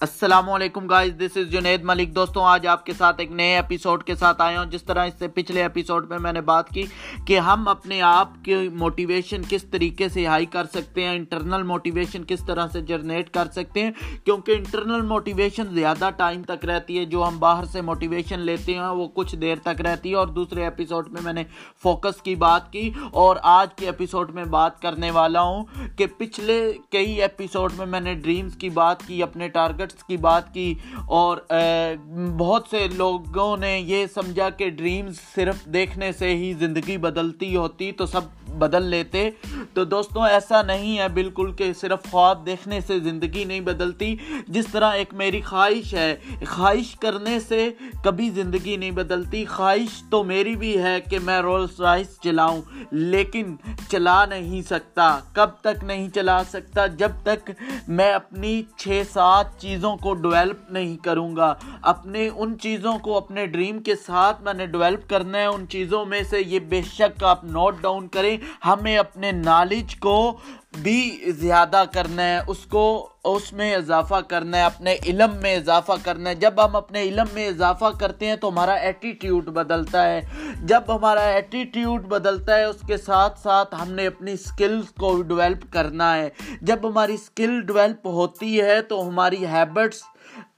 السلام علیکم guys this از جنید ملک. دوستوں آج آپ کے ساتھ ایک نئے ایپیسوڈ کے ساتھ آئے ہوں جس طرح اس سے پچھلے ایپیسوڈ میں میں نے بات کی کہ ہم اپنے آپ کی موٹیویشن کس طریقے سے ہائی کر سکتے ہیں انٹرنل موٹیویشن کس طرح سے جنریٹ کر سکتے ہیں، کیونکہ انٹرنل موٹیویشن زیادہ ٹائم تک رہتی ہے، جو ہم باہر سے موٹیویشن لیتے ہیں وہ کچھ دیر تک رہتی ہے۔ اور دوسرے ایپیسوڈ میں میں نے فوکس کی بات کی اور آج کے ایپیسوڈ میں بات کرنے والا ہوں کہ پچھلے کئی ایپیسوڈ میں میں نے ڈریمز کی بات کی، اپنے ٹارگٹ کی بات کی اور بہت سے لوگوں نے یہ سمجھا کہ ڈریمز صرف دیکھنے سے ہی زندگی بدلتی ہوتی تو سب بدل لیتے۔ تو دوستوں ایسا نہیں ہے، بالکل کہ صرف خواب دیکھنے سے زندگی نہیں بدلتی۔ جس طرح ایک میری خواہش ہے، خواہش کرنے سے کبھی زندگی نہیں بدلتی۔ خواہش تو میری بھی ہے کہ میں رولس رائس چلاؤں، لیکن چلا نہیں سکتا۔ کب تک نہیں چلا سکتا؟ جب تک میں اپنی چھ سات چیزوں کو ڈویلپ نہیں کروں گا۔ اپنے ان چیزوں کو اپنے ڈریم کے ساتھ میں نے ڈویلپ کرنا ہے۔ ان چیزوں میں سے یہ بے شک آپ نوٹ ڈاؤن کریں۔ ہمیں اپنے نالج کو بھی زیادہ کرنا ہے اس کو اس میں اضافہ کرنا ہے، اپنے علم میں اضافہ کرنا ہے۔ جب ہم اپنے علم میں اضافہ کرتے ہیں تو ہمارا ایٹیٹیوڈ بدلتا ہے۔ جب ہمارا ایٹیٹیوڈ بدلتا ہے، اس کے ساتھ ساتھ ہم نے اپنی سکلز کو ڈیولپ کرنا ہے۔ جب ہماری سکل ڈیولپ ہوتی ہے تو ہماری ہیبٹس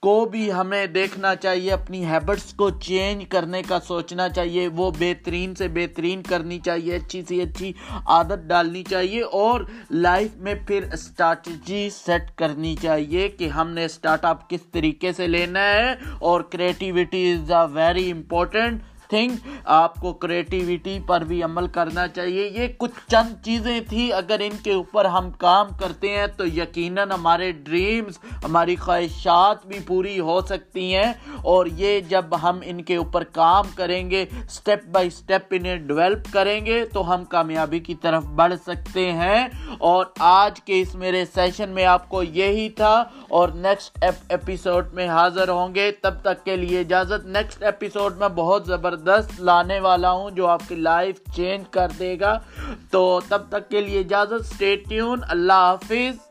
کو بھی ہمیں دیکھنا چاہیے، اپنی ہیبٹس کو چینج کرنے کا سوچنا چاہیے۔ وہ بہترین سے بہترین کرنی چاہیے، اچھی سی اچھی عادت ڈالنی چاہیے اور لائف میں پھر اسٹریٹجی سیٹ کرنی چاہیے کہ ہم نے اسٹارٹ اپ کس طریقے سے لینا ہے اور creativity is a very important thing آپ کو کریٹیوٹی پر بھی عمل کرنا چاہیے۔ یہ کچھ چند چیزیں تھی اگر ان کے اوپر ہم کام کرتے ہیں تو یقیناً ہمارے ڈریمز ہماری خواہشات بھی پوری ہو سکتی ہیں۔ اور یہ جب ہم ان کے اوپر کام کریں گے سٹیپ بائی سٹیپ انہیں ڈیولپ کریں گے، تو ہم کامیابی کی طرف بڑھ سکتے ہیں۔ اور آج کے اس میرے سیشن میں آپ کو یہی تھا۔ اور نیکسٹ ایپیسوڈ میں حاضر ہوں گے۔ تب تک کے لیے اجازت۔ نیکسٹ ایپیسوڈ میں بہت زبردست لانے والا ہوں جو آپ کی لائف چینج کر دے گا۔ تو تب تک کے لیے اجازت۔ اللہ حافظ۔